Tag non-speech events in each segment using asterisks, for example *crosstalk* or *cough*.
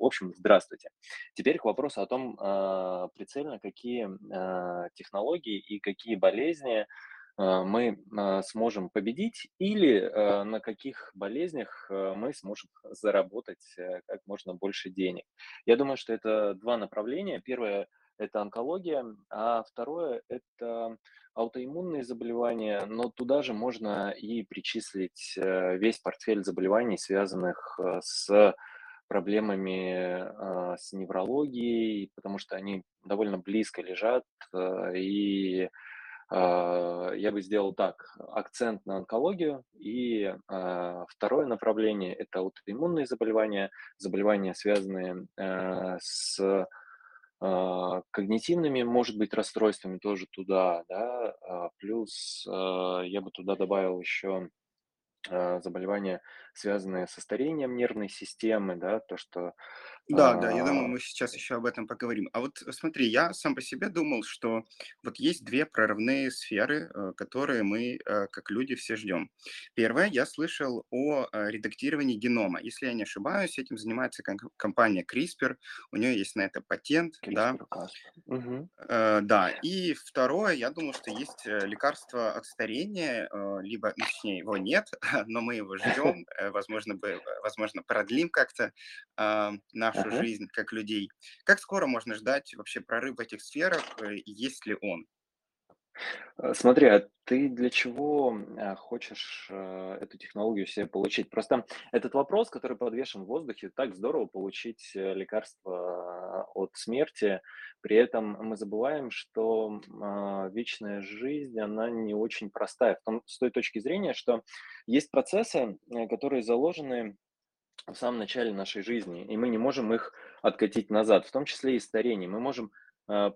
В общем, здравствуйте. Теперь к вопросу о том, а, прицельно какие а, технологии и какие болезни а, мы сможем победить или на каких болезнях мы сможем заработать э, как можно больше денег. Я думаю, что это два направления. Первое– это онкология, а второе– это аутоиммунные заболевания, но туда же можно и причислить э, весь портфель заболеваний, связанных э, с проблемами а, с неврологией, потому что они довольно близко лежат. э, И а, я бы сделал так: акцент на онкологию. И а, второе направление– это аутоиммунные заболевания, заболевания, связанные э, с когнитивными, может быть, расстройствами тоже туда, да. Плюс а, я бы туда добавил еще заболевания, связанные со старением нервной системы, да, то, что Да, да, я думаю, а, мы сейчас еще об этом поговорим. А вот э, смотри, я сам по себе думал, что вот есть две прорывные сферы, э, которые мы, э, как люди, все ждем. Первое, я слышал о редактировании генома. Если я не ошибаюсь, этим занимается компания CRISPR, у нее есть на это патент, да. CRISPR-Cas. Мгм. Э, Да, и второе, я думал, что есть лекарство от старения, либо, ну, точнее, его нет, *laughs* но мы его *laughs* ждем, возможно, бы, возможно, продлим как-то а, нашу Ага. жизнь как людей. Как скоро можно ждать вообще прорыв в этих сферах, э, и есть ли он? Э, Смотри, а ты для чего а, хочешь э, эту технологию себе получить? Просто этот вопрос, который подвешен в воздухе, так здорово получить э, лекарство от смерти. При этом мы забываем, что вечная жизнь, она не очень простая. В том, с той точки зрения, что есть процессы, э, которые заложены в самом начале нашей жизни, и мы не можем их откатить назад, в том числе и старение. Мы можем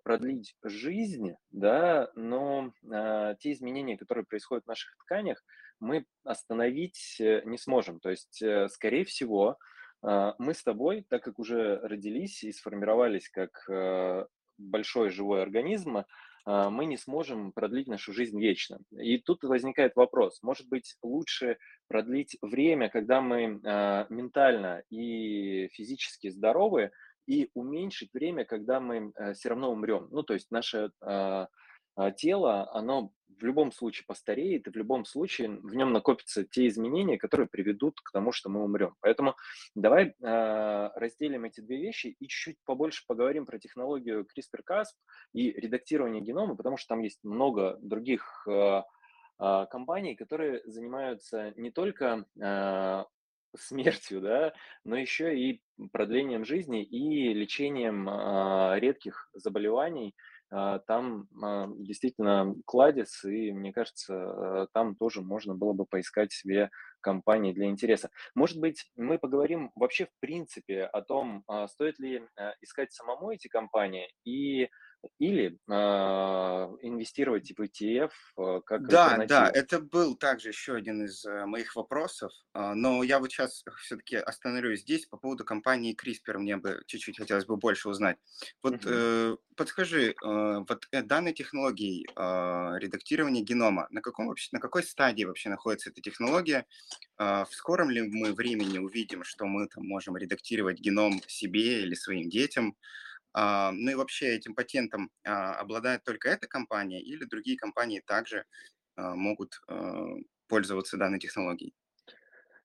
продлить жизнь, да, но а, те изменения, которые происходят в наших тканях, мы остановить э, не сможем. То есть, э, скорее всего, а, мы с тобой, так как уже родились и сформировались как э, большой живой организм, а, мы не сможем продлить нашу жизнь вечно. И тут возникает вопрос, может быть, лучше продлить время, когда мы а, ментально и физически здоровы, и уменьшить время, когда мы все равно умрем. Ну, то есть наше а, а, тело, оно в любом случае постареет, и в любом случае в нем накопятся те изменения, которые приведут к тому, что мы умрем. Поэтому давай а, разделим эти две вещи и чуть-чуть побольше поговорим про технологию CRISPR-Cas и редактирование генома, потому что там есть много других компаний, которые занимаются не только смертью, да, но еще и продлением жизни и лечением а, редких заболеваний. А, Там а, действительно кладезь, и мне кажется, там тоже можно было бы поискать себе компании для интереса. Может быть, мы поговорим вообще в принципе о том, стоит ли а, искать самому эти компании и или а, инвестировать в ETF а, как Да, да, это был также еще один из э, моих вопросов, а, но я вот сейчас все-таки остановлюсь здесь по поводу компании CRISPR, мне бы чуть-чуть хотелось бы больше узнать. Вот Мгм. э, подскажи, э, вот э, данной технологией а, редактирования генома, на каком вообще, на какой стадии вообще находится эта технология? А, В скором ли мы времени увидим, что мы там можем редактировать геном себе или своим детям? А, ну и вообще этим патентом а, обладает только эта компания или другие компании также а, могут пользоваться данной технологией?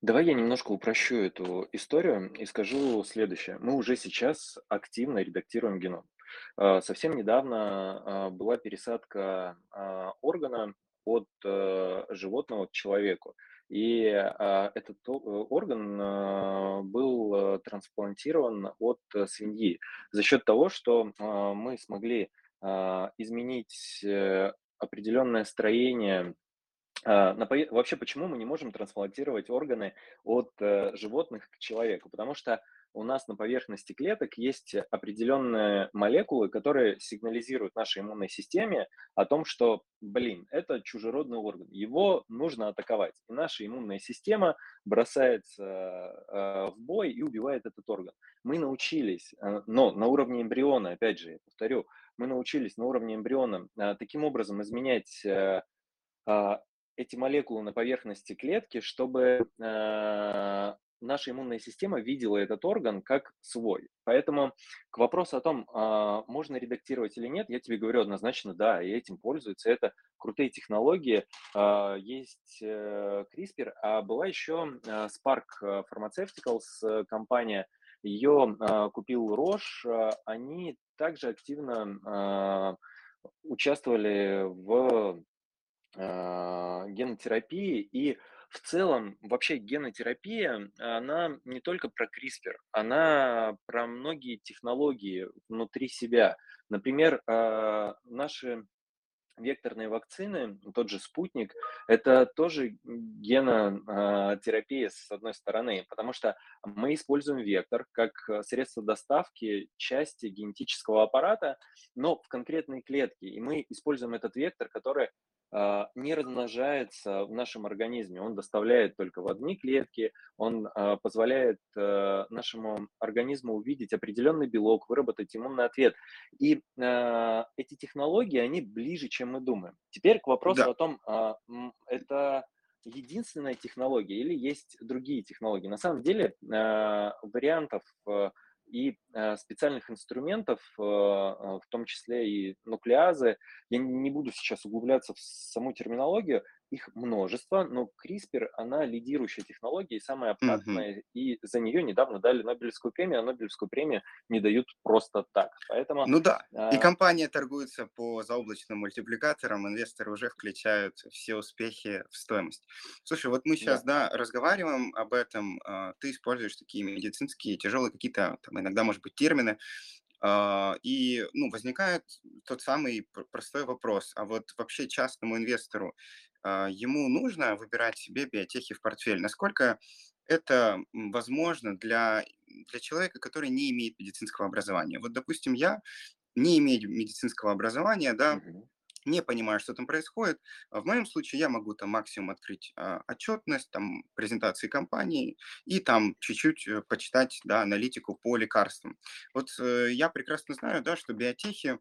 Давай я немножко упрощу эту историю и скажу следующее. Мы уже сейчас активно редактируем геном. Совсем недавно была пересадка органа от э, животного к человеку. И а, этот орган а, был э, трансплантирован от э, свиньи за счет того, что а, мы смогли а, изменить э, определенное строение а, вообще, почему мы не можем трансплантировать органы от, э, животных к человеку? Потому что у нас на поверхности клеток есть определенные молекулы, которые сигнализируют нашей иммунной системе о том, что, блин, это чужеродный орган, его нужно атаковать. И наша иммунная система бросается, э, в бой и убивает этот орган. Мы научились, э, но на уровне эмбриона, опять же, я повторю, мы научились на уровне эмбриона, а, таким образом изменять, э, эти молекулы на поверхности клетки, чтобы, наша иммунная система видела этот орган как свой. Поэтому к вопросу о том, а, можно редактировать или нет, я тебе говорю однозначно, да, и этим пользуются. Это крутые технологии. А, есть э, CRISPR, а была еще э, Spark Pharmaceuticals э, компания, ее купил Roche, они также активно участвовали в генотерапии и в целом, вообще генотерапия, она не только про CRISPR, она про многие технологии внутри себя. Например, а, наши векторные вакцины, тот же спутник, это тоже генотерапия с одной стороны, потому что мы используем вектор как средство доставки части генетического аппарата, но в конкретной клетке. И мы используем этот вектор, который не размножается в нашем организме. Он доставляет только в одни клетки, он а, позволяет э, нашему организму увидеть определенный белок, выработать иммунный ответ. И а, эти технологии, они ближе, чем мы думаем. Теперь к вопросу Да. о том, это единственная технология или есть другие технологии. На самом деле вариантов э, и э, специальных инструментов, э, в том числе и нуклеазы. Я не буду сейчас углубляться в саму терминологию, их множество, но CRISPR, она лидирующая технология и самая обкатанная, и за нее недавно дали Нобелевскую премию, а Нобелевскую премию не дают просто так. Поэтому Ну да. И а, компания торгуется по заоблачным мультипликаторам, инвесторы уже включают все успехи в стоимость. Слушай, вот мы сейчас, да. да, разговариваем об этом, а, ты используешь такие медицинские, тяжелые какие-то, там, иногда, может быть, термины, а, и, ну, возникает тот самый пр- простой вопрос, а вот вообще частному инвестору ему нужно выбирать себе биотехи в портфель? Насколько это возможно для, для человека, который не имеет медицинского образования? Вот, допустим, я не имею медицинского образования, да, не понимаю, что там происходит. А В моем случае я могу там максимум открыть а, отчетность, там презентации компании и там чуть-чуть э, почитать, да, аналитику по лекарствам. Вот э, я прекрасно знаю, да, что биотехи а,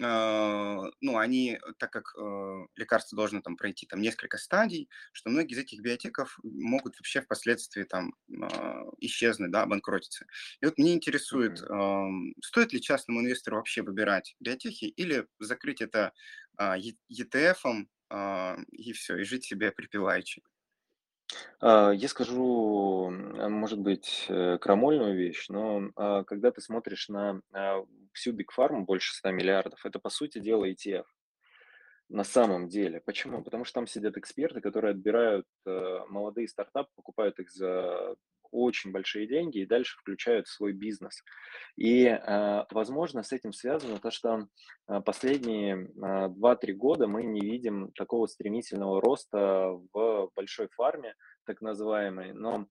ну, они, э, так как э, лекарство должно там пройти там несколько стадий, что многие из этих биотеков могут вообще впоследствии там а, исчезнуть, да, обанкротиться. И вот меня интересует, ам, стоит ли частному инвестору вообще выбирать биотехи или закрыть это а, ETF-ом а, и все, и жить себе припеваючи. А, Я скажу, м, может быть, э, крамольную вещь, но а, когда ты смотришь на а, всю Big Pharma, больше ста миллиардов, это, по сути дела, ETF. На самом деле. Почему? Потому что там сидят эксперты, которые отбирают э, молодые стартапы, покупают их за очень большие деньги и дальше включают свой бизнес. И, э, возможно, с этим связано то, что э, последние э, 2-3 года мы не видим такого стремительного роста в большой фарме, так называемой. Но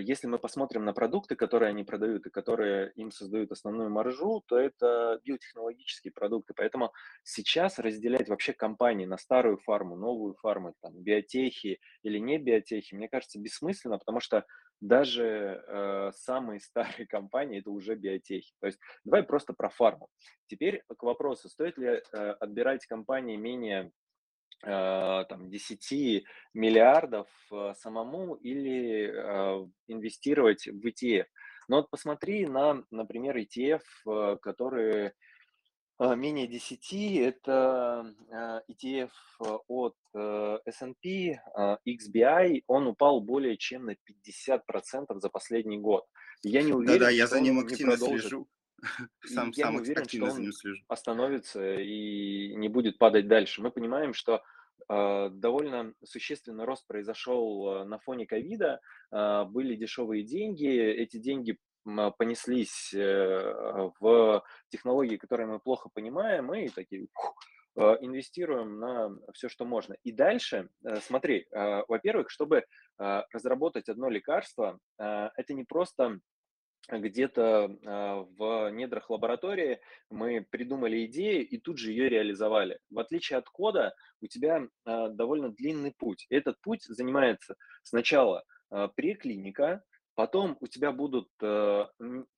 если мы посмотрим на продукты, которые они продают и которые им создают основную маржу, то это биотехнологические продукты. Поэтому Сейчас разделять вообще компании на старую фарму, новую фарму, там, биотехи или не биотехи, мне кажется, бессмысленно, потому что даже э, самые *laughs* старые компании это уже биотехи. То есть давай просто про фарму. Теперь к вопросу, стоит ли э, отбирать компании менее э, там, 10 миллиардов э, самому или э, инвестировать в ETF. Но вот посмотри на, например, ETF, э, которые менее десяти это, а, ETF а, от, э, S&P, а, XBI. Он упал более чем на 50% за последний год. Я не *laughs* Да-да, уверен, я что за ним он не активно продолжит, слежу, *laughs* сам, я не сам ак- уверен, что активно он слежу. остановится и не будет падать дальше. Мы понимаем, что, а, довольно существенный рост произошел, а, на фоне ковида. А, были дешевые деньги, эти деньги, а, понеслись, э, в технологии, которые мы плохо понимаем, и такие а, инвестируем на все, что можно. И дальше, э, смотри, а, во-первых, чтобы, а, разработать одно лекарство, а, это не просто где-то, а, в недрах лаборатории мы придумали идею и тут же ее реализовали. В отличие от кода, у тебя, а, довольно длинный путь. Этот путь занимается сначала, а, преклиника, потом у тебя будут, э,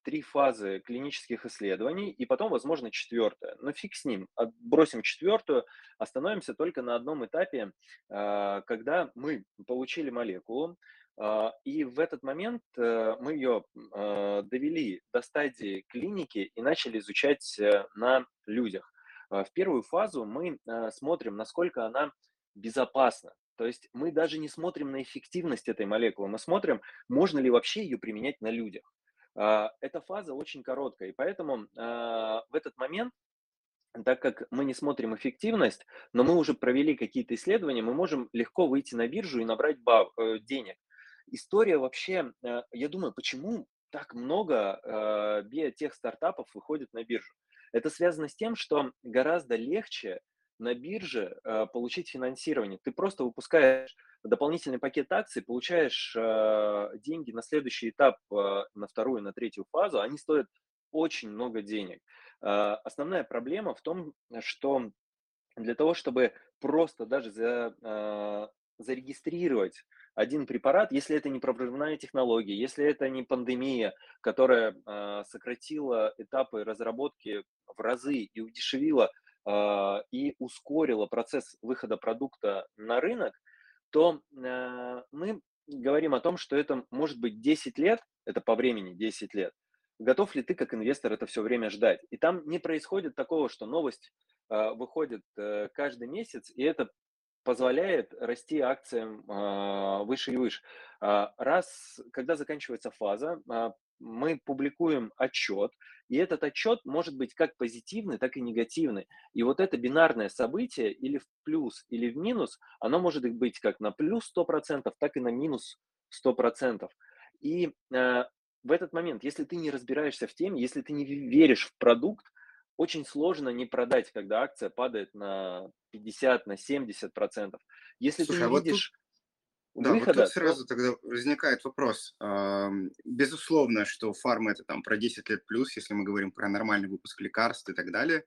3 фазы клинических исследований и потом, возможно, четвертая. Но фиг с ним, отбросим четвертую, остановимся только на одном этапе, а, когда мы получили молекулу, А, и в этот момент э, мы ее а, довели до стадии клиники и начали изучать э, на людях. А, в первую фазу мы смотрим, насколько она безопасна. То есть мы даже не смотрим на эффективность этой молекулы, мы смотрим, можно ли вообще ее применять на людях. Эта фаза очень короткая, и поэтому в этот момент так как мы не смотрим эффективность, но мы уже провели какие-то исследования, мы можем легко выйти на биржу и набрать баб, э, денег. История вообще, э, я думаю, почему так много э, биотех-стартапов выходит на биржу? Это связано с тем, что гораздо легче на бирже э, получить финансирование. Ты просто выпускаешь дополнительный пакет акций, получаешь э, деньги на следующий этап, э, на вторую, на третью фазу, они стоят очень много денег. Э, основная проблема в том, что для того, чтобы просто даже за, э, зарегистрировать один препарат, если это не прорывная технология, если это не пандемия, которая э, сократила этапы разработки в разы и удешевила и ускорила процесс выхода продукта на рынок, то э, мы говорим о том, что это может быть 10 лет, это по времени 10 лет, готов ли ты как инвестор это все время ждать. И там не происходит такого, что новость э, выходит э, каждый месяц, и это позволяет расти акциям выше и выше. Э, раз, когда заканчивается фаза, э, мы публикуем отчет, и этот отчет может быть как позитивный, так и негативный. И вот это бинарное событие или в плюс, или в минус, оно может быть как на плюс 100%, так и на минус 100%. И э, в этот момент, если ты не разбираешься в теме, если ты не веришь в продукт, очень сложно не продать, когда акция падает на 50, на 70 процентов. Если Слушай, ты а не вот видишь да, вот выхода, тут сразу то... тогда возникает вопрос. Безусловно, что фарма это там про 10 лет плюс, если мы говорим про нормальный выпуск лекарств и так далее.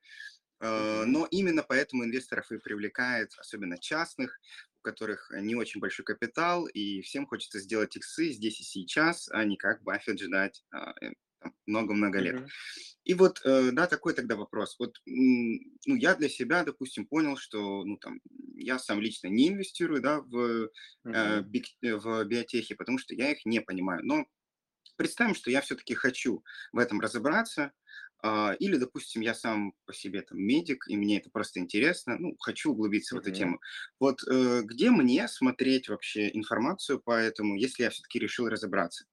Э. Но именно поэтому инвесторов и привлекает, особенно частных, у которых не очень большой капитал, и всем хочется сделать иксы здесь и сейчас, а не как Баффет ждать а, э, много-много лет. Мгм. И вот, э, да, такой тогда вопрос. Вот, ну, я для себя, допустим, понял, что, ну, там, я сам лично не инвестирую, да, в, э, Мгм. биг- э, в биотехи, потому что я их не понимаю. Но представим, что я все-таки хочу в этом разобраться, а, или, допустим, я сам по себе там медик, и мне это просто интересно, ну, хочу углубиться в эту тему. Вот э, где мне смотреть вообще информацию по этому, если я все-таки решил разобраться?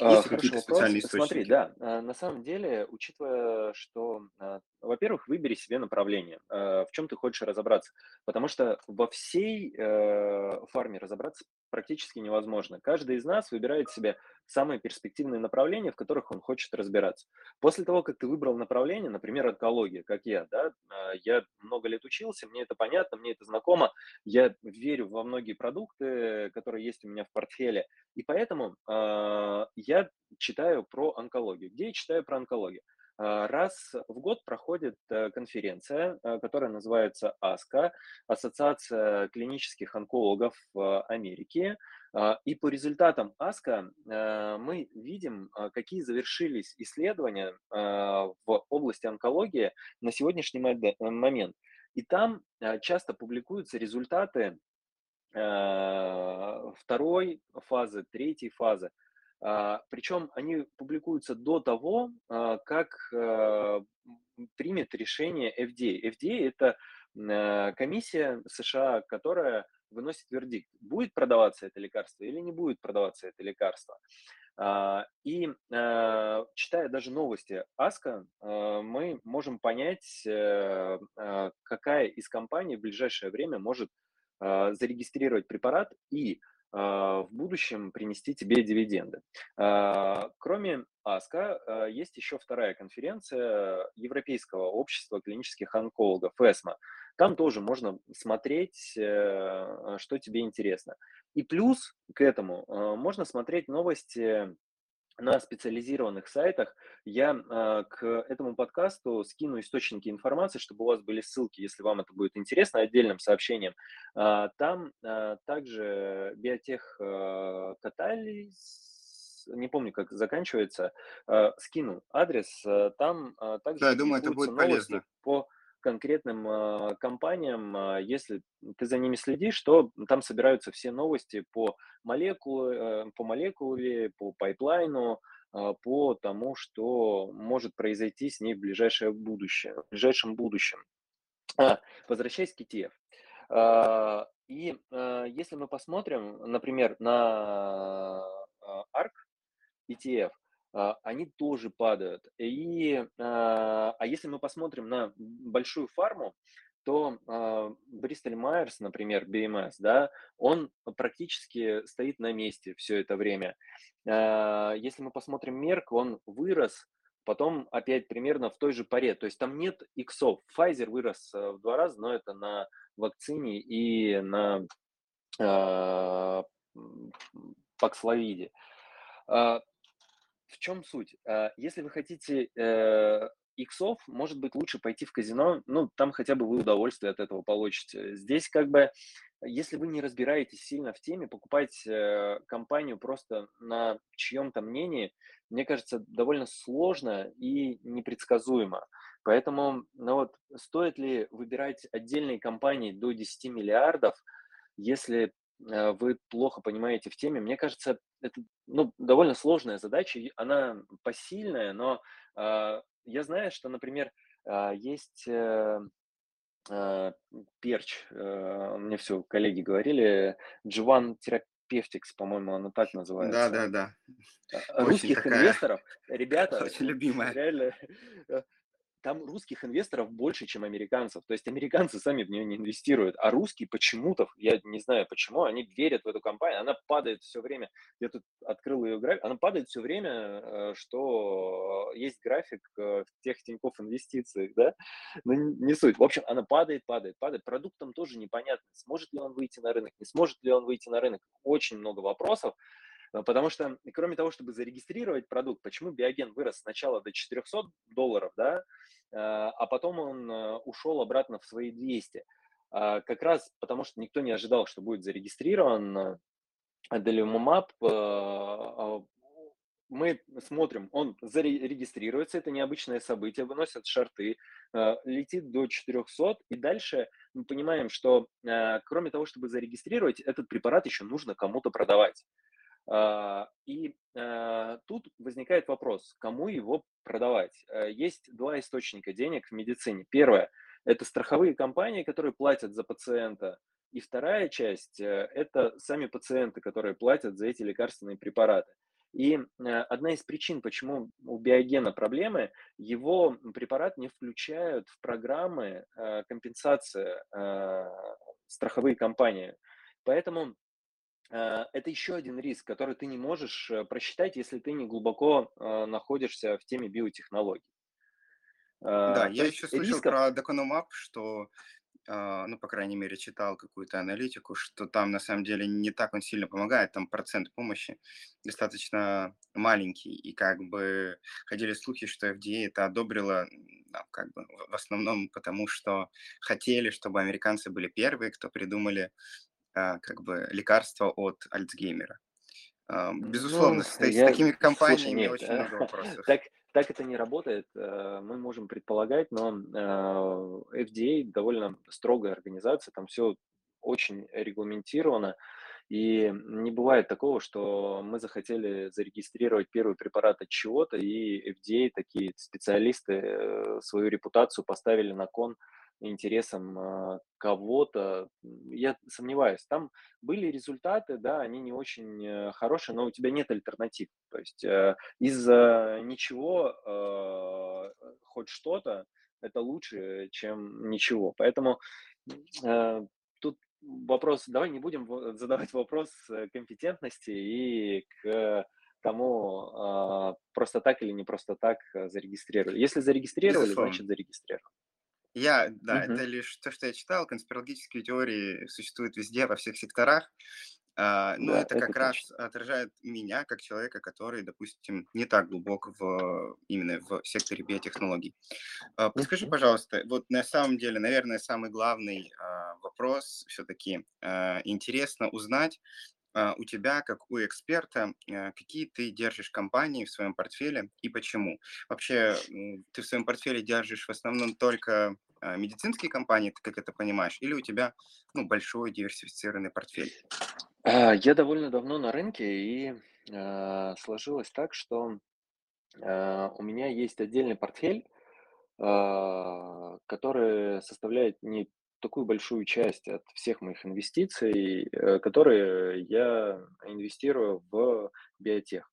А, Есть ли Хороший какие-то вопрос. специальные Смотри, источники? да, а, на самом деле, учитывая, что, а, во-первых, выбери себе направление, а, в чем ты хочешь разобраться, потому что во всей э, фарме разобраться практически невозможно. Каждый из нас выбирает себе самые перспективные направления, в которых он хочет разбираться. После того, как ты выбрал направление, например, онкология, как я, да, а, я много лет учился, мне это понятно, мне это знакомо, я верю во многие продукты, которые есть у меня в портфеле, и поэтому я читаю про онкологию. Где я читаю про онкологию? А, Раз в год проходит э, конференция, э, которая называется АСКО, Ассоциация клинических онкологов э, Америки. А, И по результатам АСКО э, мы видим, какие завершились исследования в области онкологии на сегодняшний момент. И там часто публикуются результаты второй фазы, третьей фазы. А, Причем они публикуются до того, а, как м, примет решение FDA. FDA– это комиссия США, которая выносит вердикт, будет продаваться это лекарство или не будет продаваться это лекарство. А, И читая даже новости АСКО, мы можем понять, э, какая из компаний в ближайшее время может а, зарегистрировать препарат и а, в будущем принести тебе дивиденды. А, Кроме АСКО, а, есть еще вторая конференция Европейского общества клинических онкологов, ЭСМО. Там тоже можно смотреть, э, что тебе интересно. И плюс к этому э, можно смотреть новости на специализированных сайтах. Я а, к этому подкасту скину источники информации, чтобы у вас были ссылки, если вам это будет интересно, отдельным сообщением. А, Там а, также биотех а, Каталис, не помню, как заканчивается, а, скину адрес. Там а, также Да, я думаю, это будет новости полезно. по конкретным э, компаниям, э, если ты за ними следишь, то там собираются все новости по молекуле, э, по молекуле, по пайплайну, э, по тому, что может произойти с ней в ближайшее будущее, в ближайшем будущем. А, возвращаясь к ETF. А, и а, если мы посмотрим, например, на а, ARK ETF, а, они тоже падают. И, а, а если мы посмотрим на большую фарму, то Бристоль Майерс, например, BMS, да, он практически стоит на месте все это время. Если мы посмотрим Мерк, он вырос, потом опять примерно в той же паре. То есть там нет иксов. Pfizer вырос э, в два раза, но это на вакцине и на Паксловиде. В чем суть? Э, если вы хотите э, иксов, может быть, лучше пойти в казино, ну, там хотя бы вы удовольствие от этого получите. Здесь как бы, если вы не разбираетесь сильно в теме, покупать э, компанию просто на чьем-то мнении, мне кажется, довольно сложно и непредсказуемо. Поэтому, ну вот, стоит ли выбирать отдельные компании до 10 миллиардов, если вы плохо понимаете в теме, мне кажется, это ну, довольно сложная задача, она посильная, но э, я знаю, что, например, э, есть э, э, перч, э, мне все коллеги говорили, Джован Терапевтикс, по-моему, оно так называется. Да, да, да. Э, русских такая... инвесторов, ребята, *laughs* очень любимая. Реально, э, там русских инвесторов больше, чем американцев. То есть американцы сами в нее не инвестируют, а русские почему-то, я не знаю почему, они верят в эту компанию, она падает все время. Я тут открыл ее график, она падает все время, э, что есть график э, тех Тинькофф инвестиций, да, но не суть. В общем, она падает, падает, падает. Продуктом тоже непонятно, сможет ли он выйти на рынок, не сможет ли он выйти на рынок. Очень много вопросов. Э, потому что, кроме того, чтобы зарегистрировать продукт, почему биоген вырос сначала до 400 долларов, да, Э, а потом он э, ушел обратно в свои 200. А, как раз потому, что никто не ожидал, что будет зарегистрирован. Э, а, мы смотрим, он зарегистрируется, это необычное событие, выносят шарты, летит до 400, и дальше мы понимаем, что кроме того, чтобы зарегистрировать, этот препарат еще нужно кому-то продавать. А, и а, тут возникает вопрос, кому его продавать. Э, есть два источника денег в медицине. Первое – это страховые компании, которые платят за пациента. И вторая часть э, – это сами пациенты, которые платят за эти лекарственные препараты. И э, одна из причин, почему у биогена проблемы, его препарат не включают в программы компенсации страховые компании. Поэтому Э, это еще один риск, который ты не можешь э, просчитать, если ты не глубоко э, находишься в теме биотехнологий. Да, я еще слышал рисков... про Докономап, что, ну, по крайней мере, читал какую-то аналитику, что там на самом деле не так он сильно помогает, там процент помощи достаточно маленький, и как бы ходили слухи, что FDA это одобрило ну, как бы в основном потому, что хотели, чтобы американцы были первые, кто придумали а, как бы лекарства от Альцгеймера. Безусловно, ну, с, я... с такими компаниями Слушай, нет, очень много *laughs* вопросов. Так, так это не работает. Э, мы можем предполагать, но э, FDA довольно строгая организация, там все очень регламентировано. И не бывает такого, что мы захотели зарегистрировать первый препарат от чего-то, и FDA, такие специалисты, э, свою репутацию поставили на кон интересам а, кого-то. Я сомневаюсь. Там были результаты, да, они не очень э, хорошие, но у тебя нет альтернатив. То есть э, из-за ничего э, хоть что-то это лучше, чем ничего. Поэтому тут вопрос, давай не будем задавать вопрос компетентности и к тому, а, просто так или не просто так зарегистрировали. Если зарегистрировали, Безусловно. значит зарегистрировали. Я, да, это лишь то, что я читал. Конспирологические теории существуют везде, во всех секторах. А, но Да, это это как раз точно. отражает меня как человека, который, допустим, не так глубок в именно в секторе биотехнологий. А, Подскажи, пожалуйста, вот на самом деле, наверное, самый главный а, вопрос все-таки интересно узнать, а, у тебя, как у эксперта, э, какие ты держишь компании в своем портфеле и почему? Вообще, ты в своем портфеле держишь в основном только э, медицинские компании, ты как это понимаешь, или у тебя ну, большой диверсифицированный портфель? А, Я довольно давно на рынке, и а, сложилось так, что а, у меня есть отдельный портфель, а, который составляет не такую большую часть от всех моих инвестиций, э, которые я инвестирую в биотех.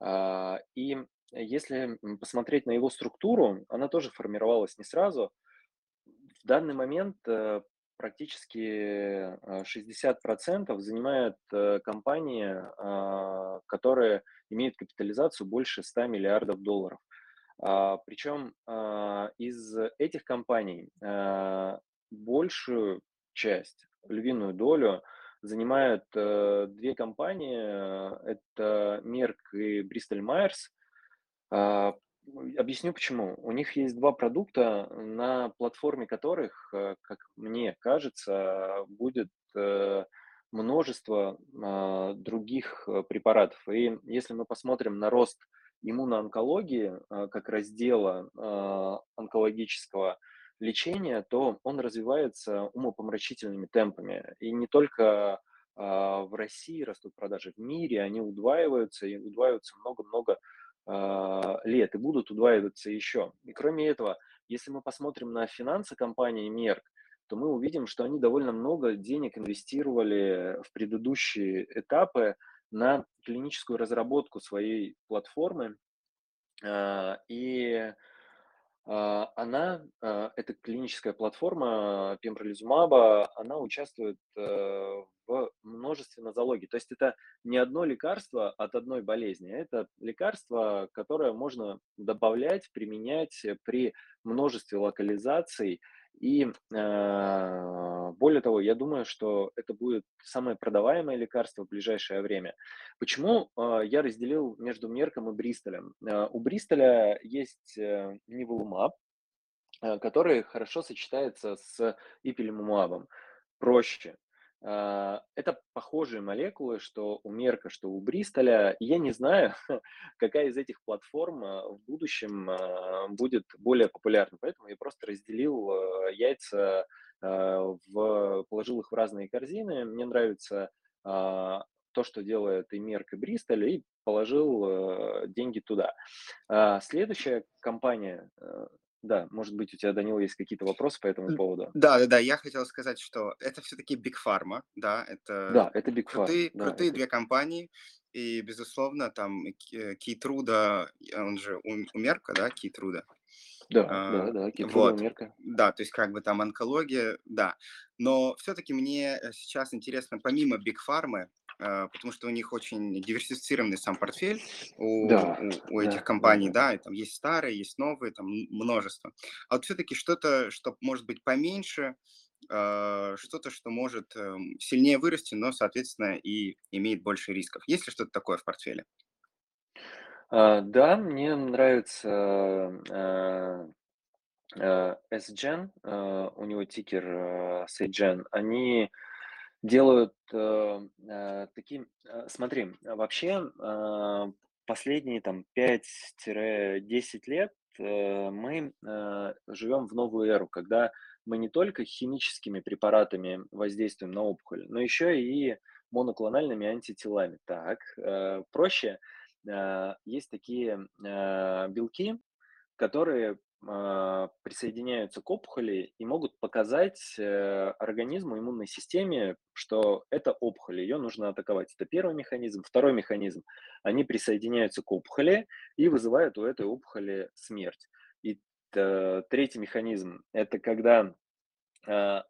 А, И если посмотреть на его структуру, она тоже формировалась не сразу. В данный момент э, практически э, 60% занимает э, компании, а, которые имеют капитализацию больше 100 миллиардов долларов. А, Причем из этих компаний большую часть, львиную долю занимают э, две компании. Это Merck и Myers. А, объясню почему. У них есть два продукта, на платформе которых, э, как мне кажется, будет э, множество а, других э, препаратов. И если мы посмотрим на рост иммуноонкологии как раздела онкологического лечения, то он развивается умопомрачительными темпами. И не только а, в России растут продажи, в мире они удваиваются и удваиваются много-много а, лет и будут удваиваться еще. И кроме этого, если мы посмотрим на финансы компании Merck, то мы увидим, что они довольно много денег инвестировали в предыдущие этапы на клиническую разработку своей платформы. А, И она, а, эта клиническая платформа пембролизумаба, она участвует э, в множестве нозологий. То есть это не одно лекарство от одной болезни, а это лекарство, которое можно добавлять, применять при множестве локализаций. И а, более того, я думаю, что это будет самое продаваемое лекарство в ближайшее время. Почему а, я разделил между Мерком и Бристолем? А, У Бристоля есть э, э, который хорошо сочетается с ипилимумабом. Проще. А, Это похожие молекулы, что у Мерка, что у Бристоля. Я не знаю, *laughs* какая из этих платформ а, в будущем а, будет более популярна. Поэтому я просто разделил а, яйца, в, положил их в разные корзины. Мне нравится а, то, что делает и Мерк, и Бристоль, и положил э, деньги туда. А, Следующая компания, э, да, может быть, у тебя, Данил, есть какие-то вопросы по этому поводу? Да, да, да, я хотел сказать, что это все-таки Big Pharma, да, это Да, это Big Pharma, крутые, да, крутые это, две компании, и, безусловно, там Кейтруда, он же у, у Мерка, да, Кейтруда, да, А, да, да, Кейтруда, вот, Мерка. да, то есть как бы там онкология, да. Но все-таки мне э, сейчас интересно, помимо Big Pharma, э, потому что у них очень диверсифицированный сам портфель у, Да, у, у этих да, компаний, да. да, и там есть старые, есть новые, там множество. А вот все-таки что-то, что может быть поменьше, э, что-то, что может эм, сильнее вырасти, но, соответственно, и имеет больше рисков. Есть ли что-то такое в портфеле? А, Да, мне нравится э, э, SGen, э, у него тикер э, SGen. Они делают э, э, таким... э, Смотри, вообще э, последние там пять-десять лет э, мы э, живем в новую эру, когда мы не только химическими препаратами воздействуем на опухоль, но еще и моноклональными антителами. Так, э, проще. Э, Есть такие э, белки, которые присоединяются к опухоли и могут показать э, организму, иммунной системе, что это опухоль, ее нужно атаковать. Это первый механизм. Второй механизм. Они присоединяются к опухоли и вызывают у этой опухоли смерть. И э, третий механизм– это когда а,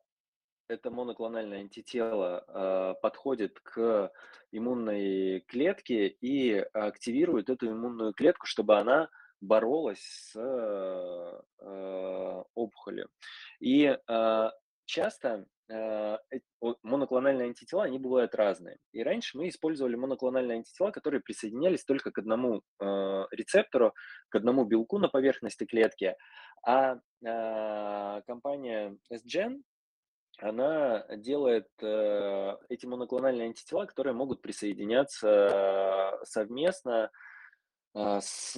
это моноклональное антитело а, подходит к иммунной клетке и активирует эту иммунную клетку, чтобы она боролась с э, э, опухолью. И а, часто моноклональные антитела, они бывают разные. И раньше мы использовали моноклональные антитела, которые присоединялись только к одному э, рецептору, к одному белку на поверхности клетки. А а, компания SGen, она делает э, эти моноклональные антитела, которые могут присоединяться э, совместно с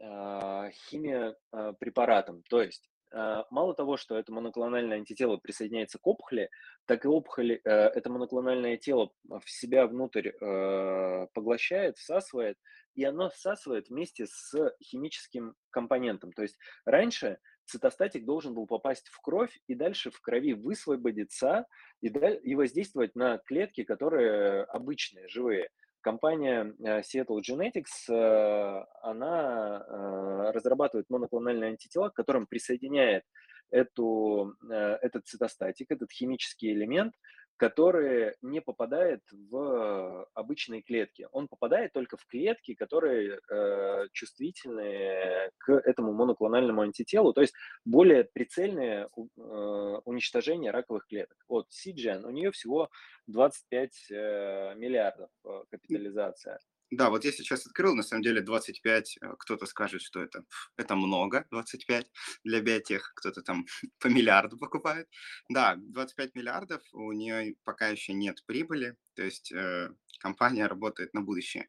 а, химиопрепаратом. То есть э, мало того, что это моноклональное антитело присоединяется к опухоли, так и опухоль, э, это моноклональное тело в себя внутрь э, поглощает, всасывает, и оно всасывает вместе с химическим компонентом. То есть раньше цитостатик должен был попасть в кровь и дальше в крови высвободиться и, и воздействовать на клетки, которые обычные, живые. Компания э, Seattle Genetics, э, она э, разрабатывает моноклональные антитела, к которым присоединяет эту, этот цитостатик, этот химический элемент, который не попадает в обычные клетки. Он попадает только в клетки, которые э, чувствительны к этому моноклональному антителу, то есть более прицельное э, уничтожение раковых клеток. Вот Сиджен, у нее всего 25 э, миллиардов э, капитализация. Да, вот я сейчас открыл, на самом деле 25, э, кто-то скажет, что это, это много, 25 для биотех, кто-то там *laughs* по миллиарду покупает. Да, 25 миллиардов, у нее пока еще нет прибыли, то есть э, компания работает на будущее.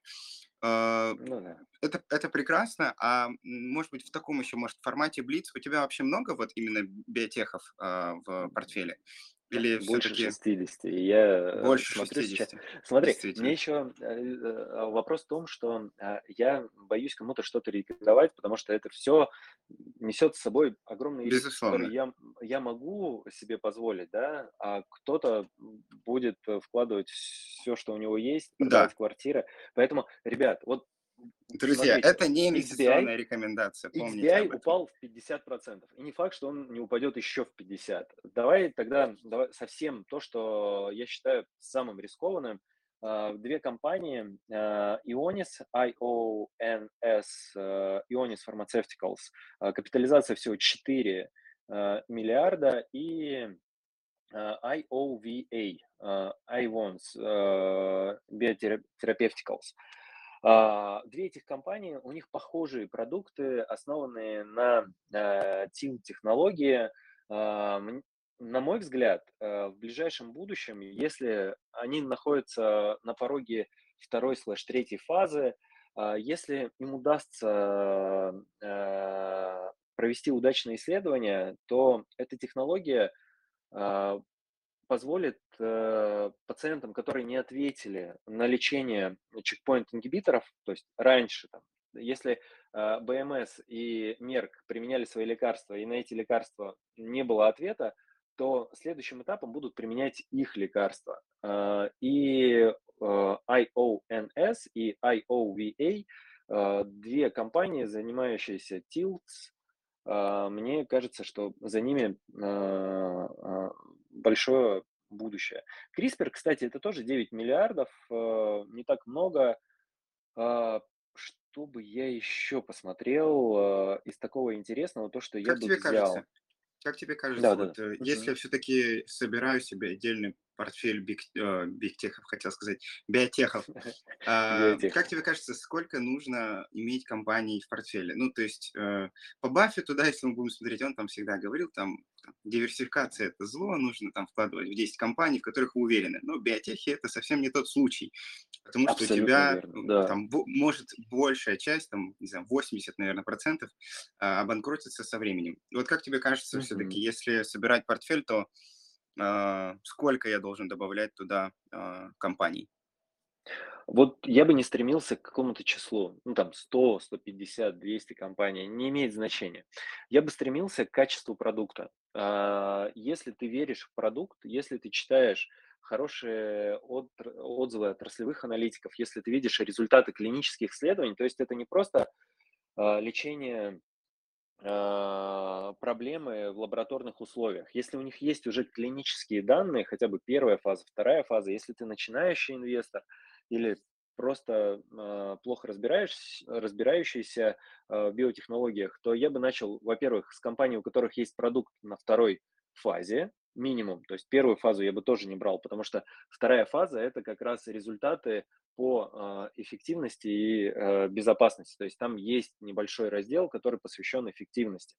Э, ну, да. это, это прекрасно, а может быть в таком еще, может, формате Блиц у тебя вообще много вот именно биотехов э, в портфеле? Или больше все-таки 60. И я э, больше смотрю 60? Сейчас... Смотри, мне еще э, э, вопрос в том, что я боюсь кому-то что-то рекомендовать, потому что это все несет с собой огромные риски, которые я, я могу себе позволить, да, а кто-то будет вкладывать все, что у него есть, продавать да. квартиры. Поэтому, ребят, вот Друзья, Смотрите, это не инвестиционная XBI, рекомендация, помните XBI упал в 50%. И не факт, что он не упадет еще в 50%. Давай тогда давай совсем то, что я считаю самым рискованным. А, две компании, а, Ionis, IONS, а, Ionis Pharmaceuticals, капитализация всего 4 миллиарда, и IOVA, Ions Biotherapeutics. А, две этих компании, у них похожие продукты, основанные на TIL-технологии. А, на мой взгляд, э, в ближайшем будущем, если они находятся на пороге второй слэш третьей фазы, а, если им удастся э, провести удачное исследование, то эта технология позволит э, пациентам, которые не ответили на лечение чекпоинт-ингибиторов, то есть раньше, там, если э, БМС и МЕРК применяли свои лекарства, и на эти лекарства не было ответа, то следующим этапом будут применять их лекарства. Э, и IONS и IOVA, две компании, занимающиеся TILTS, мне кажется, что за ними большое будущее. CRISPR, кстати, это тоже 9 миллиардов, э, не так много. А, что бы я еще посмотрел э, из такого интересного, то, что я Как бы тебе взял. кажется? Как тебе кажется, Да, вот да. э, если я все-таки собираю себе отдельный портфель биг, э, бигтехов, хотел сказать, биотехов, *laughs* а, как тебе кажется, сколько нужно иметь компаний в портфеле? Ну, то есть э, по Баффету, да, если мы будем смотреть, он там всегда говорил, там, там, диверсификация– это зло, нужно там вкладывать в 10 компаний, в которых вы уверены. Но биотехи– это совсем не тот случай, потому что у Абсолютно тебя верно, да. там может большая часть, там, не знаю, 80, наверное, процентов а, обанкротиться со временем. И Вот как тебе кажется, все-таки, Мгм. если собирать портфель, то а, сколько я должен добавлять туда а, компаний? Вот я бы не стремился к какому-то числу, ну там 100, 150, 200 компаний, не имеет значения. Я бы стремился к качеству продукта. А, Если ты веришь в продукт, если ты читаешь хорошие отр- отзывы отраслевых аналитиков, если ты видишь результаты клинических исследований, то есть это не просто а, лечение а, проблемы в лабораторных условиях. Если у них есть уже клинические данные, хотя бы первая фаза, вторая фаза, если ты начинающий инвестор или просто а, плохо разбираешь, разбирающийся а, в биотехнологиях, то я бы начал, во-первых, с компаний, у которых есть продукт на второй фазе, минимум. То есть первую фазу я бы тоже не брал, потому что вторая фаза– это как раз результаты по а, эффективности и э, безопасности. То есть там есть небольшой раздел, который посвящен эффективности.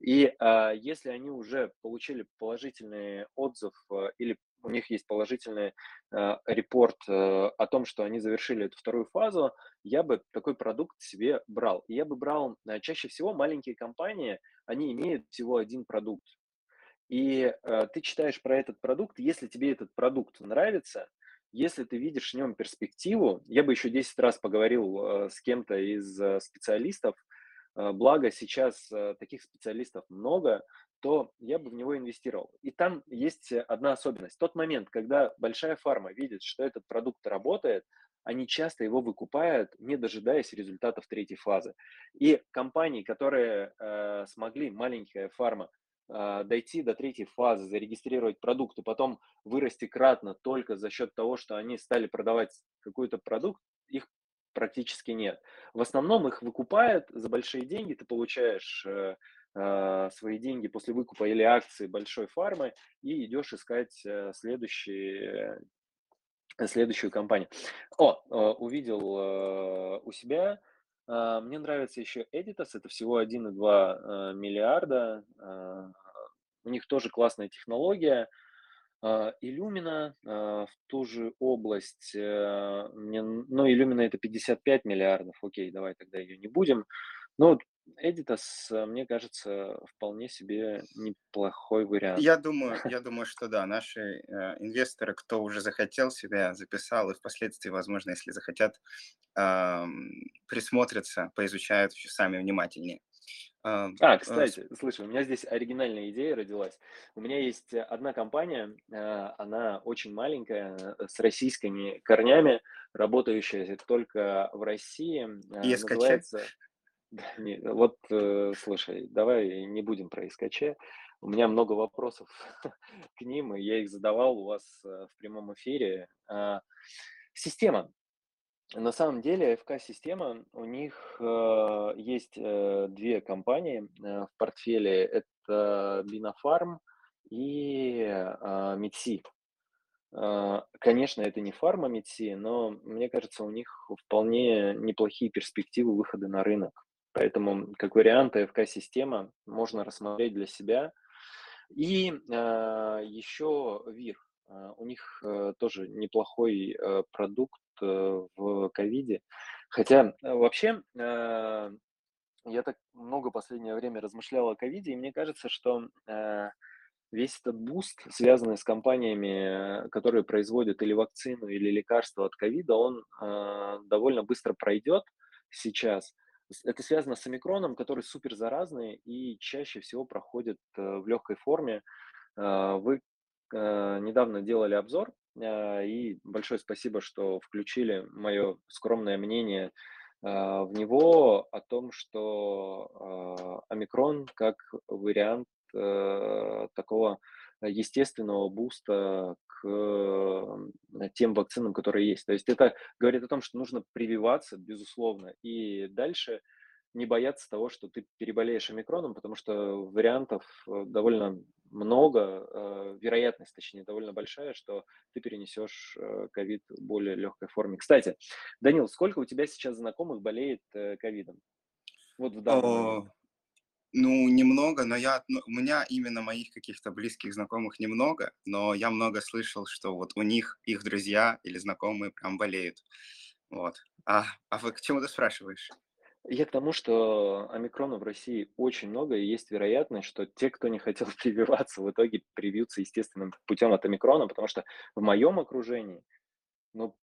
И а, если они уже получили положительный отзыв э, или у них есть положительный э, репорт э, о том, что они завершили эту вторую фазу, я бы такой продукт себе брал. И я бы брал э, чаще всего маленькие компании, они имеют всего один продукт. И э, ты читаешь про этот продукт, если тебе этот продукт нравится, если ты видишь в нем перспективу, я бы еще 10 раз поговорил э, с кем-то из э, специалистов, э, благо сейчас э, таких специалистов много, то я бы в него инвестировал. И там есть одна особенность. Тот момент, когда большая фарма видит, что этот продукт работает, они часто его выкупают, не дожидаясь результатов третьей фазы. И компании, которые э, смогли, маленькая фарма, э, дойти до третьей фазы, зарегистрировать продукт и потом вырасти кратно только за счет того, что они стали продавать какой-то продукт, их практически нет. В основном их выкупают за большие деньги, ты получаешь э, свои деньги после выкупа или акции большой фармы и идешь искать э, следующие следующую компанию. О, э, увидел э, у себя. Э, мне нравится еще Editas, это всего 1,2 миллиарда. У них тоже классная технология. Illumina в ту же область, мне, ну, Illumina это 55 миллиардов, окей, давай тогда ее не будем. Вот Editas, э, мне кажется, вполне себе неплохой вариант. Я думаю, я думаю, что да, наши э, инвесторы, кто уже захотел себя, записал, и впоследствии, возможно, если захотят, э, присмотрятся, поизучают еще сами внимательнее. А, а, кстати, слушай, у меня здесь оригинальная идея родилась. У меня есть одна компания, э, она очень маленькая, с российскими корнями, работающая только в России. Скачать? Называется... Да, не, вот, э, слушай, давай не будем про СКЧ. У меня много вопросов *laughs* к ним, и я их задавал у вас э, в прямом эфире. А, система. На самом деле ФК-система, у них э, есть э, две компании э, в портфеле. Это Бинофарм и э. Э, Конечно, это не фарма Мидси, но мне кажется, у них вполне неплохие перспективы выхода на рынок. Поэтому, как вариант, АФК-система можно рассмотреть для себя. И э, еще ВИР. Э, у них э, тоже неплохой э, продукт э, в ковиде. Хотя э, вообще э, я так много последнее время размышлял о ковиде, и мне кажется, что э, весь этот буст, связанный с компаниями, которые производят или вакцину, или лекарства от ковида, он э, довольно быстро пройдет сейчас. Это связано с омикроном, который супер заразный и чаще всего проходит э, в легкой форме. Э, вы э, недавно делали обзор, и большое спасибо, что включили мое скромное мнение в него о том, что омикрон как вариант такого естественного буста к тем вакцинам, которые есть. То есть это говорит о том, что нужно прививаться, безусловно, и дальше не бояться того, что ты переболеешь омикроном, потому что вариантов э, довольно много, э, вероятность, точнее, довольно большая, что ты перенесешь э, ковид в более легкой форме. Кстати, Данил, сколько у тебя сейчас знакомых болеет ковидом? Вот в данном ну, немного, но я, ну, у меня именно моих каких-то близких знакомых немного, но я много слышал, что вот у них их друзья или знакомые прям болеют. Вот. А, а вы к чему ты спрашиваешь? Я к тому, что омикрона в России очень много, и есть вероятность, что те, кто не хотел *laughs* прививаться, в итоге привьются естественным путем от омикрона, потому что в моем окружении, ну,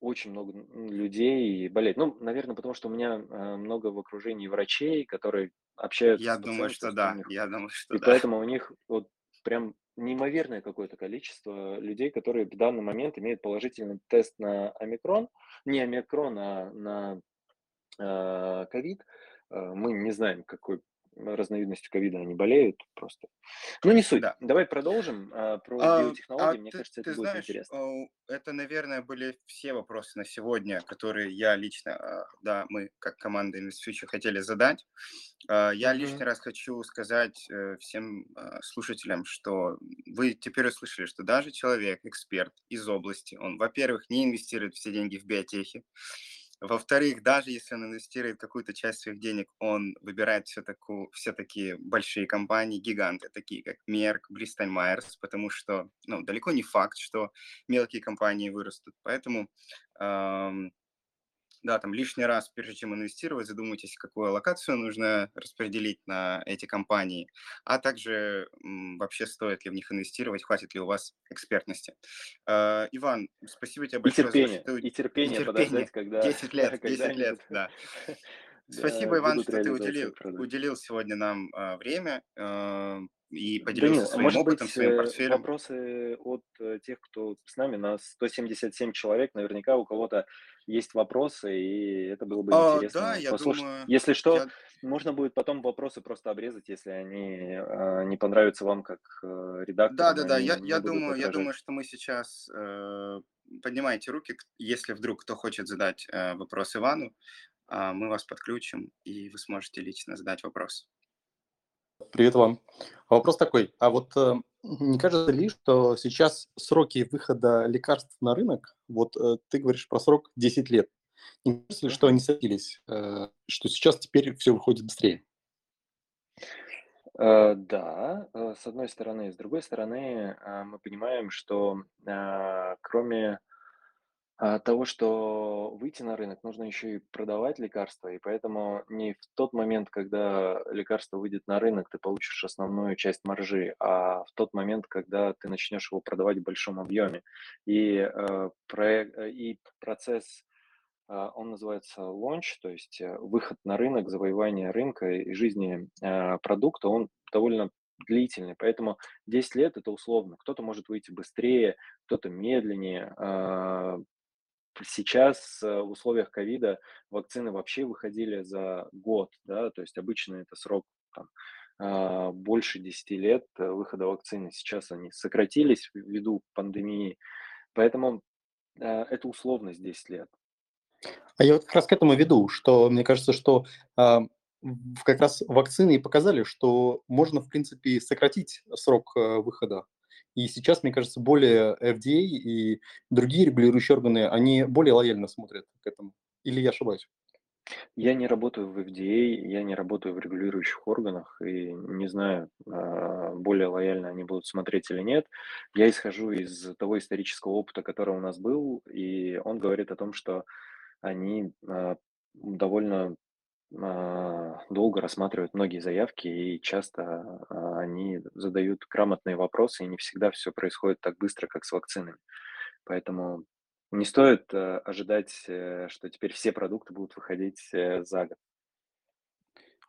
очень много людей болеет. Ну, наверное, потому что у меня э, много в окружении врачей, которые общаются Я думаю, что да. Я думаю, что и да. поэтому у них вот прям неимоверное какое-то количество людей, которые в данный момент имеют положительный тест на омикрон, не омикрон, а на э, ковид. Э, мы не знаем, какой разновидностью ковида они болеют просто. Ну, не суть. Да. Давай продолжим а, про а, биотехнологии. А Мне ты, кажется, это ты будет знаешь, интересно. Это, наверное, были все вопросы на сегодня, которые я лично, а, да, мы как команда InvestFuture хотели задать. А, я mm-hmm. лишний раз хочу сказать э, всем слушателям, что вы теперь услышали, что даже человек, эксперт из области, он, во-первых, не инвестирует все деньги в биотехи, Во-вторых, даже если он инвестирует какую-то часть своих денег, он выбирает все-таки, все-таки большие компании, гиганты, такие как Merck, Bristol Myers, потому что ну, далеко не факт, что мелкие компании вырастут. Поэтому да, там лишний раз, прежде чем инвестировать, задумайтесь, какую локацию нужно распределить на эти компании, а также вообще стоит ли в них инвестировать, хватит ли у вас экспертности. Э, Иван, спасибо тебе большое. И *laughs* терпение, за, что... и терпение, и терпение подождать, когда... 10 *laughs* лет, 10 лет, *laughs* да. Спасибо, Иван, что ты уделил, уделил сегодня нам э, время. Э, и поделился Данил, своим может опытом, быть, своим э, портфелем. вопросы от тех, кто с нами, нас 177 человек, наверняка у кого-то есть вопросы, и это было бы А, интересно да, я послушать. думаю, Если что, я... можно будет потом вопросы просто обрезать, если они э, не понравятся вам как э, редактору, Да, да, да, я, я думаю, я думаю, что мы сейчас э, поднимайте руки, если вдруг кто хочет задать э, вопрос Ивану, а, мы вас подключим, и вы сможете лично задать вопрос. Привет вам. А Вопрос такой, а вот э, не кажется ли, что сейчас сроки выхода лекарств на рынок, вот э, ты говоришь про срок 10 лет, не кажется ли, что они садились, э, что сейчас теперь все выходит быстрее? Э, Да, с одной стороны. С другой стороны, мы понимаем, что кроме а, того, что выйти на рынок, нужно еще и продавать лекарства, и поэтому не в тот момент, когда лекарство выйдет на рынок, ты получишь основную часть маржи, а в тот момент, когда ты начнешь его продавать в большом объеме. И, э, проек- э, и процесс, а, он называется launch, то есть э, выход на рынок, завоевание рынка и жизни а, продукта, он довольно длительный, поэтому 10 лет это условно. Кто-то может выйти быстрее, кто-то медленнее. Сейчас, э, в условиях ковида вакцины вообще выходили за год, да, то есть обычно это срок там, а, больше десяти лет э, выхода вакцины. Сейчас они сократились ввиду пандемии, поэтому э, это условность 10 лет. А я вот как раз к этому веду, что мне кажется, что а, как раз вакцины и показали, что можно, в принципе, сократить срок выхода. И сейчас, мне кажется, более FDA и другие регулирующие органы, они более лояльно смотрят к этому. Или я ошибаюсь? Я не работаю в FDA, я не работаю в регулирующих органах и не знаю, а, более лояльно они будут смотреть или нет. Я исхожу из того исторического опыта, который у нас был, и он говорит о том, что они а, довольно долго рассматривают многие заявки, и часто а, они задают грамотные вопросы, и не всегда все происходит так быстро, как с вакцинами. Поэтому не стоит э, ожидать, э, что теперь все продукты будут выходить э, за год.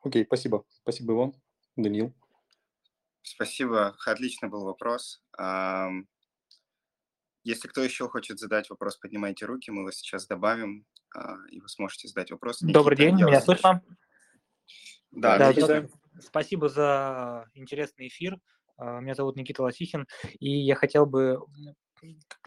Окей, спасибо. Спасибо, Иван. Даниил. Спасибо, отлично был вопрос. Если кто еще хочет задать вопрос, поднимайте руки, мы вас сейчас добавим, а, и вы сможете задать вопрос. Добрый Никита, день, меня вас слышно? Да, Да, Никита. Спасибо за интересный эфир. А, Меня зовут Никита Лосихин, и я хотел бы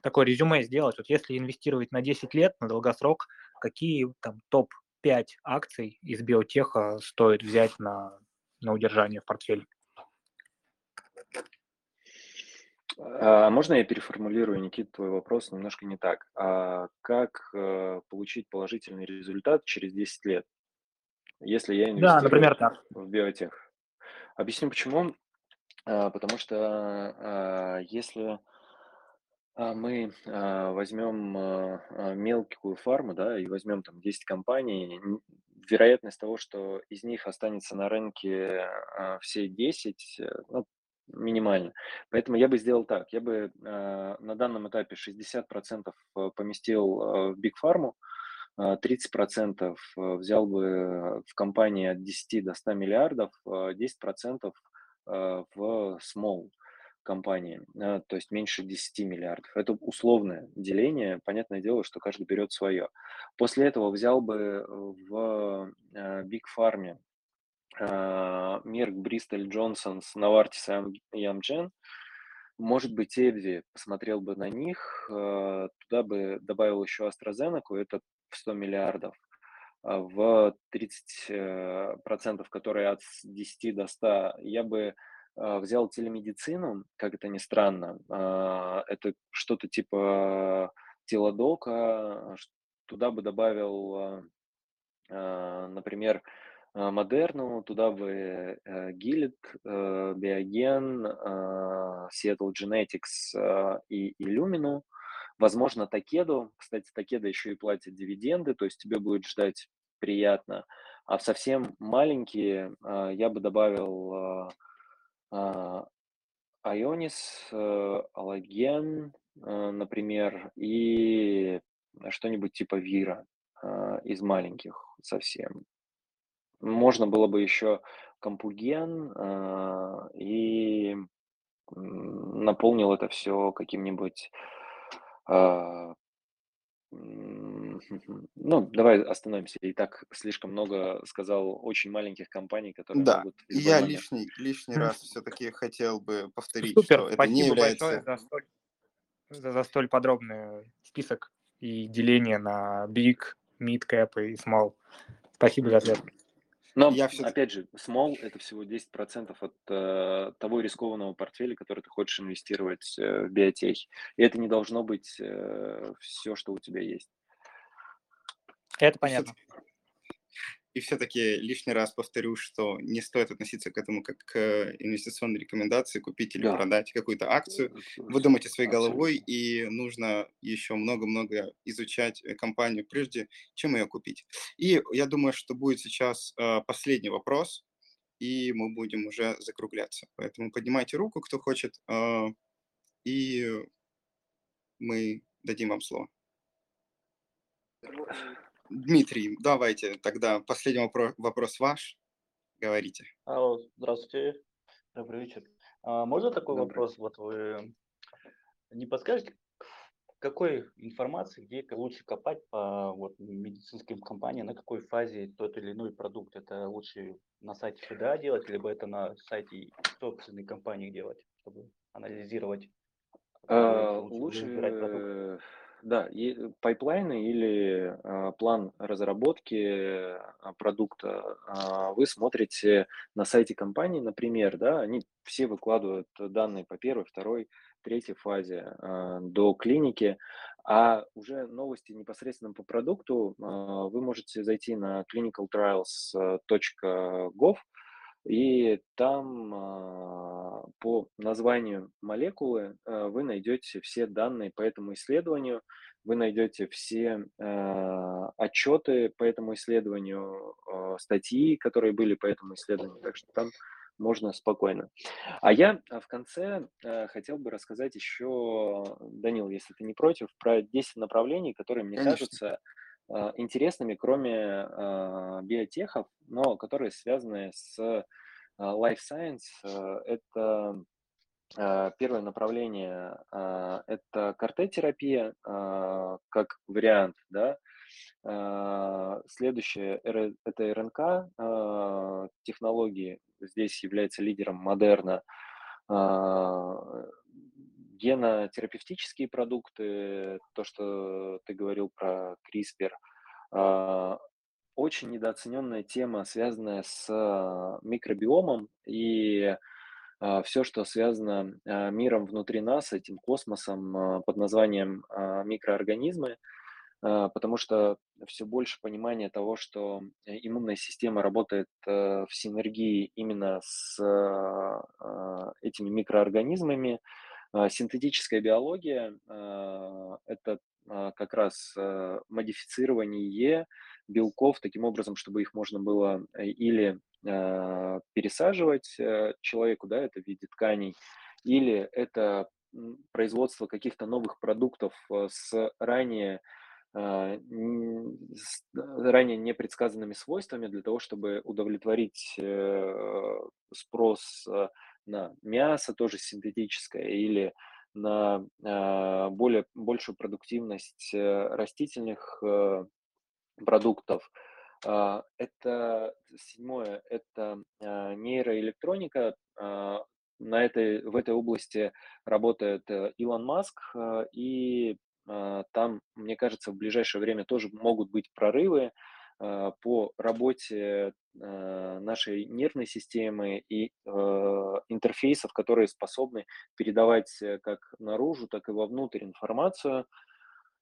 такое резюме сделать. Вот если инвестировать на 10 лет, на долгосрок, какие там топ-5 акций из биотеха стоит взять на, на удержание в портфеле? А можно я переформулирую, Никита, твой вопрос немножко не так? А как э, получить положительный результат через 10 лет, если я Да, инвестирую например, так. в биотех? Объясню почему. А, Потому что а, если а, мы а, возьмем а, а, мелкую фарму, да, и возьмем там 10 компаний, вероятность того, что из них останется на рынке а, все 10, э, ну, минимальна. Поэтому я бы сделал так. Я бы а, на данном этапе 60% э, поместил э, в Big Pharma, а, 30% э, взял бы в компании от 10 до 100 миллиардов, а 10% э, в small компании, то есть меньше 10 миллиардов. Это условное деление. Понятное дело, что каждый берет свое. После этого взял бы в э, Big Pharma а, Bristol, Johnson, Novartis и Am- и Amgen. Может быть, Эбви, посмотрел бы на них, э, туда бы добавил еще AstraZeneca, это в 100 миллиардов. А В 30 э, процентов, которые от с 10 до 100, я бы взял телемедицину, как это ни странно. А, Это что-то типа телодока, туда бы добавил, например, Модерну, туда бы Gilead, Biogen, Seattle Genetics и Illumina, возможно, Такеду. Кстати, Такеда еще и платит дивиденды, то есть тебе будет ждать приятно. А в совсем маленькие я бы добавил Ionис, Аллоген, например, и что-нибудь типа Вира из маленьких совсем. Можно было бы еще компуген и наполнил это все каким-нибудь *laughs* ну, давай остановимся. И так слишком много сказал очень маленьких компаний, которые Да, могут и я момент. лишний, лишний раз все-таки хотел бы повторить, Супер, что это не спасибо большое является... за столь, за, за столь подробный список и деление на big, mid cap и small. Спасибо за ответ. Но, Я всё- опять же, small – это всего 10% от э, того рискованного портфеля, который ты хочешь инвестировать э, в биотехи. И это не должно быть все, что у тебя есть. Это понятно. И все-таки лишний раз повторю, что не стоит относиться к этому как к инвестиционной рекомендации, купить или Да. продать какую-то акцию. Вы думаете своей головой, и нужно еще много-много изучать э, компанию прежде, чем ее купить. И я думаю, что будет сейчас э, последний вопрос, и мы будем уже закругляться. Поэтому поднимайте руку, кто хочет, э, и мы дадим вам слово. Дмитрий, давайте тогда последний вопро- вопрос ваш. Говорите. Алло, здравствуйте, добрый вечер. А, можно такой Добрый. вопрос? Вот вы не подскажете, какой информации, где лучше копать по вот, медицинским компаниям, на какой фазе тот или иной продукт? Это лучше на сайте ФДА делать, либо это на сайте собственной компании делать, чтобы анализировать, А, лучше Лучше, выбирать продукт? Э, да, и пайплайны или а, план разработки а, продукта а, вы смотрите на сайте компании, например, да, они все выкладывают данные по первой, второй, третьей фазе а, до клиники, а уже новости непосредственно по продукту а, вы можете зайти на clinicaltrials.gov, и там а, по названию молекулы а, вы найдете все данные по этому исследованию, вы найдете все а, отчеты по этому исследованию, а, статьи, которые были по этому исследованию, так что там можно спокойно. А я а, в конце а, хотел бы рассказать еще, Данил, если ты не против, про 10 направлений, которые мне Конечно. кажутся а, интересными, кроме а, биотехов, но которые связаны с а, life science. А, Это а, первое направление а, это КРТ-терапия а, как вариант, да. А, Следующее это РНК а, технологии. Здесь является лидером Модерна. А, Генотерапевтические продукты, то, что ты говорил про CRISPR, а, очень недооцененная тема, связанная с а, микробиомом и все, что связано а, миром внутри нас, этим космосом а, под названием а, микроорганизмы, а, потому что все больше понимания того, что иммунная система работает э, в синергии именно с а, а, этими микроорганизмами. А, Синтетическая биология а, – это а, как раз а, модифицирование белков таким образом, чтобы их можно было э, или пересаживать э, человеку, да, это в виде тканей, или это производство каких-то новых продуктов э, с ранее с ранее непредсказанными свойствами для того, чтобы удовлетворить э, спрос э, на мясо тоже синтетическое или на а, более большую продуктивность э, растительных э, продуктов. А, Это седьмое, это а, нейроэлектроника. На этой, в этой области работает э, Илон Маск, и там, мне кажется, в ближайшее время тоже могут быть прорывы по работе нашей нервной системы и э, интерфейсов, которые способны передавать э, как наружу, так и вовнутрь информацию.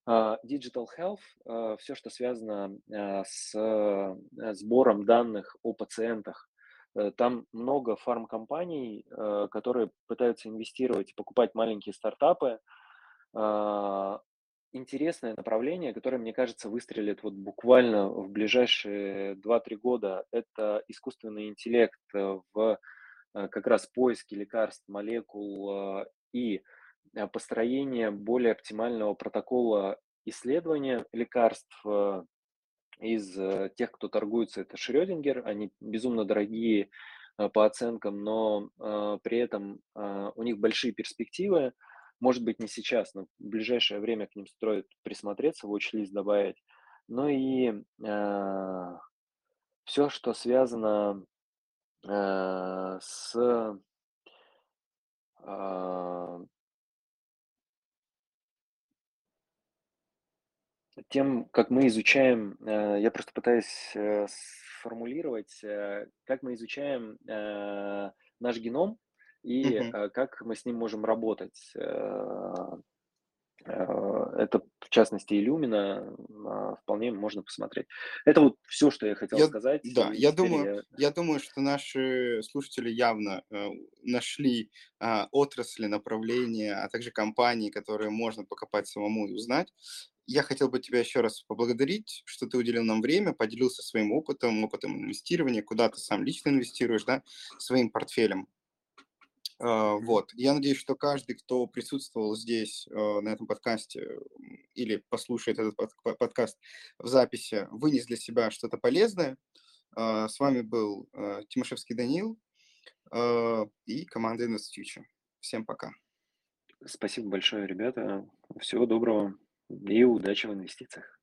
Digital Health, все, что связано с сбором данных о пациентах. Э, там много фармкомпаний, которые пытаются инвестировать и покупать маленькие стартапы. Интересное направление, которое, мне кажется, выстрелит вот буквально в ближайшие 2-3 года, это искусственный интеллект в как раз поиске лекарств, молекул и Э, построение более оптимального протокола исследования лекарств э, из э, тех, кто торгуется, это Шрёдингер, они безумно дорогие по оценкам, но при этом у них большие перспективы. Может быть, не сейчас, но в ближайшее время к ним стоит присмотреться, в watch добавить. Ну и все, что связано с тем, как мы изучаем, э, я просто пытаюсь э, сформулировать, э, как мы изучаем наш геном и Мгм. как мы с ним можем работать. Это, в частности, Illumina, а, вполне можно посмотреть. Это вот все, что я хотел Я, сказать. да, я думаю, я я думаю, что наши слушатели явно э, нашли а, отрасли, направления, а также компании, которые можно покопать самому и узнать. Я хотел бы тебя еще раз поблагодарить, что ты уделил нам время, поделился своим опытом, опытом инвестирования, куда ты сам лично инвестируешь, да, своим портфелем. А. Вот. Я надеюсь, что каждый, кто присутствовал здесь, э, на этом подкасте, или послушает этот под- по- подкаст в записи, вынес для себя что-то полезное. А, С вами был э, Тимошевский Данил э, и команда Invest Future. Всем пока. Спасибо большое, ребята. Всего доброго и удачи в инвестициях.